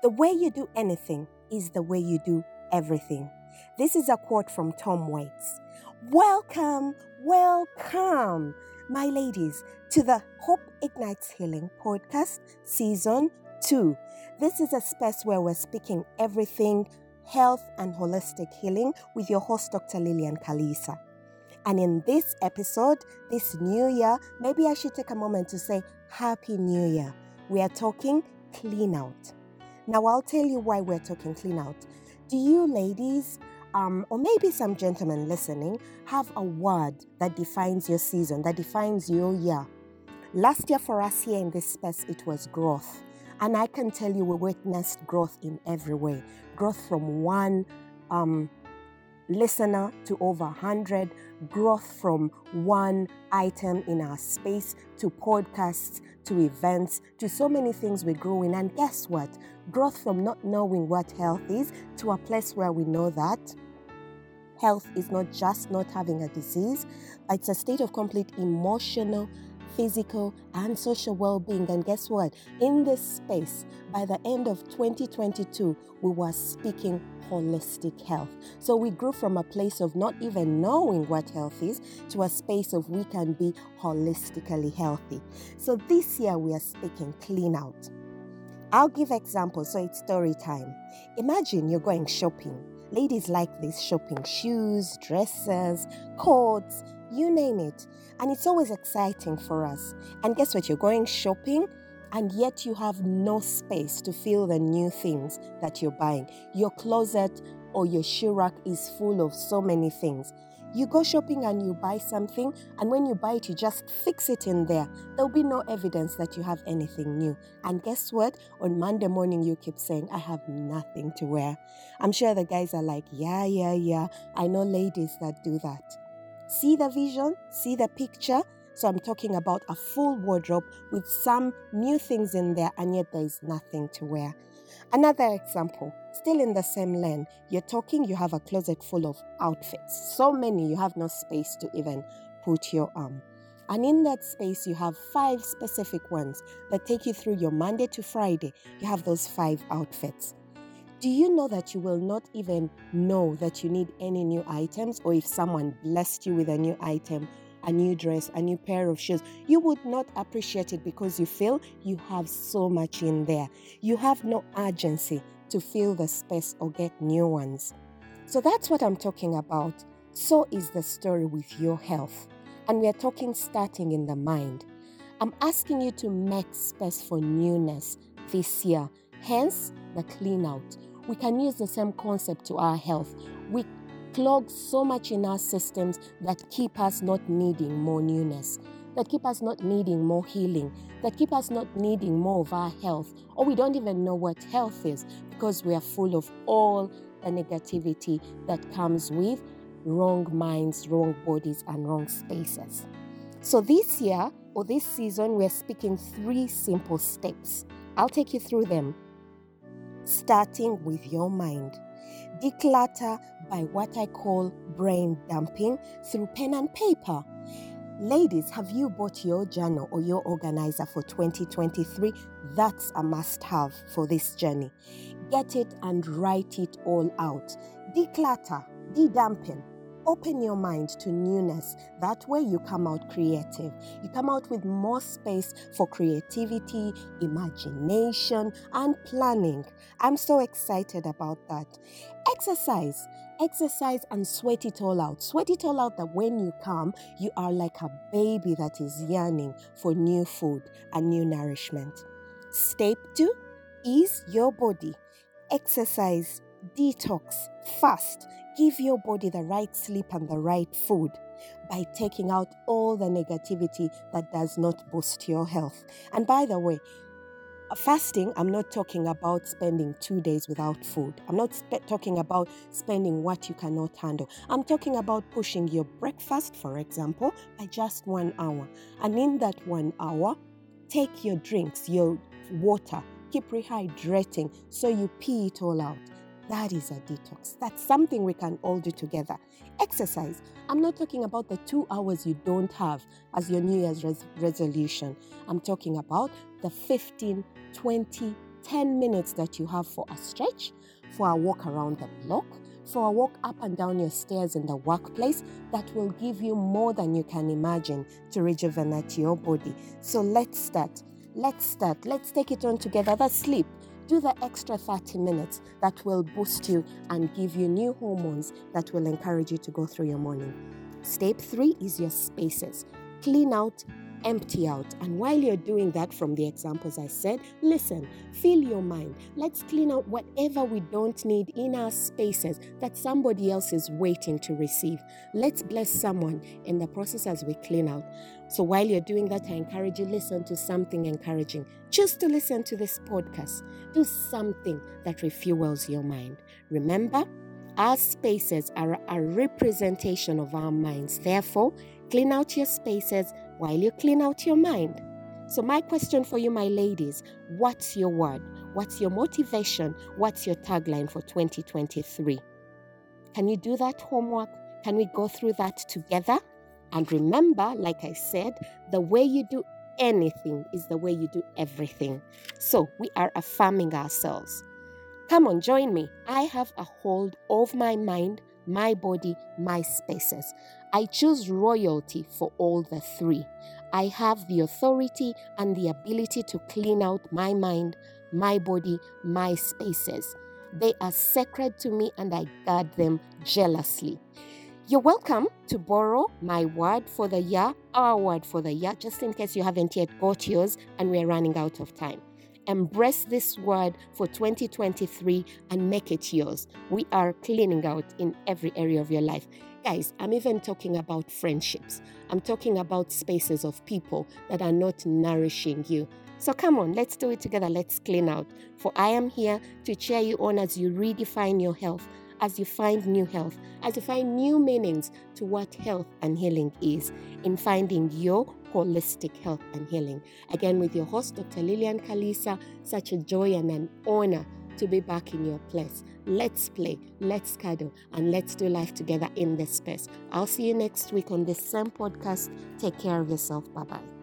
The way you do anything is the way you do everything. This is a quote from Tom Waits. Welcome, welcome, my ladies, to the Hope Ignites Healing podcast, season two. This is a space where we're speaking everything health and holistic healing with your host, Dr. Lillian Kalisa. And in this episode, this new year, maybe I should take a moment to say Happy New Year. We are talking clean out. Now, I'll tell you why we're talking clean out. Do you ladies, um, or maybe some gentlemen listening, have a word that defines your season, that defines your year? Last year for us here in this space, it was growth. And I can tell you, we witnessed growth in every way growth from one um, listener to over 100, growth from one item in our space to podcasts to events to so many things we're growing. And guess what? Growth from not knowing what health is to a place where we know that health is not just not having a disease, it's a state of complete emotional physical and social well being. And guess what? In this space, by the end of 2022, we were speaking holistic health. So we grew from a place of not even knowing what health is to a space of we can be holistically healthy. So this year we are speaking clean out. I'll give examples, so it's story time. Imagine you're going shopping. Ladies like this shopping shoes, dresses, coats, you name it. And it's always exciting for us. And guess what? You're going shopping and yet you have no space to feel the new things that you're buying. Your closet or your shoe rack is full of so many things. You go shopping and you buy something, and when you buy it, you just fix it in there. There'll be no evidence that you have anything new. And guess what? On Monday morning, you keep saying, I have nothing to wear. I'm sure the guys are like, Yeah, yeah, yeah. I know ladies that do that. See the vision? See the picture? So I'm talking about a full wardrobe with some new things in there, and yet there is nothing to wear. Another example, still in the same lane, you're talking, you have a closet full of outfits. So many, you have no space to even put your arm. And in that space, you have five specific ones that take you through your Monday to Friday. You have those five outfits. Do you know that you will not even know that you need any new items, or if someone blessed you with a new item, a new dress, a new pair of shoes, you would not appreciate it because you feel you have so much in there. You have no urgency to fill the space or get new ones. So that's what I'm talking about. So is the story with your health. And we are talking starting in the mind. I'm asking you to make space for newness this year, hence the clean out we can use the same concept to our health. We clog so much in our systems that keep us not needing more newness, that keep us not needing more healing, that keep us not needing more of our health, or we don't even know what health is because we are full of all the negativity that comes with wrong minds, wrong bodies, and wrong spaces. So, this year or this season, we're speaking three simple steps. I'll take you through them starting with your mind. Declutter by what I call brain dumping through pen and paper. Ladies, have you bought your journal or your organizer for 2023? That's a must have for this journey. Get it and write it all out. Declutter, de dumping open your mind to newness. That way, you come out creative. You come out with more space for creativity, imagination, and planning. I'm so excited about that. Exercise. Exercise and sweat it all out. Sweat it all out that when you come, you are like a baby that is yearning for new food and new nourishment. Step two ease your body. Exercise, detox, fast give your body the right sleep and the right food by taking out all the negativity that does not boost your health. And by the way, fasting, I'm not talking about spending two days without food. I'm not talking about spending what you cannot handle. I'm talking about pushing your breakfast, for example, by just one hour. And in that one hour, take your drinks, your water, keep rehydrating so you pee it all out. That is a detox. That's something we can all do together. Exercise. I'm not talking about the two hours you don't have as your New Year's res- resolution. I'm talking about the 15, 20, 10 minutes that you have for a stretch, for a walk around the block, for a walk up and down your stairs in the workplace that will give you more than you can imagine to rejuvenate your body. So let's start. Let's start. Let's take it on together. That's sleep. Do the extra 30 minutes that will boost you and give you new hormones that will encourage you to go through your morning. Step three is your spaces. Clean out empty out. And while you're doing that, from the examples I said, listen, fill your mind. Let's clean out whatever we don't need in our spaces that somebody else is waiting to receive. Let's bless someone in the process as we clean out. So while you're doing that, I encourage you listen to something encouraging. Choose to listen to this podcast. Do something that refuels your mind. Remember, our spaces are a representation of our minds. Therefore, clean out your spaces while you clean out your mind. So, my question for you, my ladies what's your word? What's your motivation? What's your tagline for 2023? Can you do that homework? Can we go through that together? And remember, like I said, the way you do anything is the way you do everything. So, we are affirming ourselves. Come on, join me. I have a hold of my mind, my body, my spaces. I choose royalty for all the three. I have the authority and the ability to clean out my mind, my body, my spaces. They are sacred to me and I guard them jealously. You're welcome to borrow my word for the year, our word for the year, just in case you haven't yet got yours and we're running out of time. Embrace this word for 2023 and make it yours. We are cleaning out in every area of your life. Guys, I'm even talking about friendships. I'm talking about spaces of people that are not nourishing you. So come on, let's do it together. Let's clean out. For I am here to cheer you on as you redefine your health, as you find new health, as you find new meanings to what health and healing is, in finding your holistic health and healing. Again, with your host, Dr. Lillian Kalisa, such a joy and an honor to be back in your place. Let's play, let's cuddle, and let's do life together in this space. I'll see you next week on the same podcast. Take care of yourself. Bye bye.